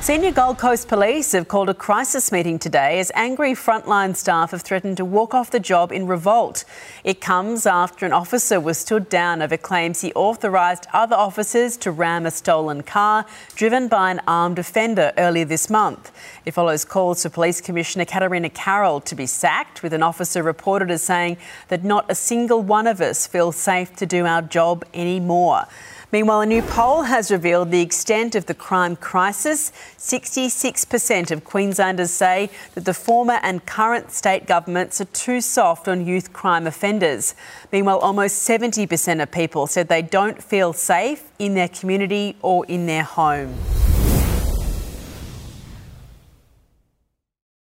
Senior Gold Coast Police have called a crisis meeting today as angry frontline staff have threatened to walk off the job in revolt. It comes after an officer was stood down over claims he authorised other officers to ram a stolen car driven by an armed offender earlier this month. It follows calls for Police Commissioner Katarina Carroll to be sacked, with an officer reported as saying that not a single one of us feels safe to do our job anymore. Meanwhile, a new poll has revealed the extent of the crime crisis. 66% of Queenslanders say that the former and current state governments are too soft on youth crime offenders. Meanwhile, almost 70% of people said they don't feel safe in their community or in their home.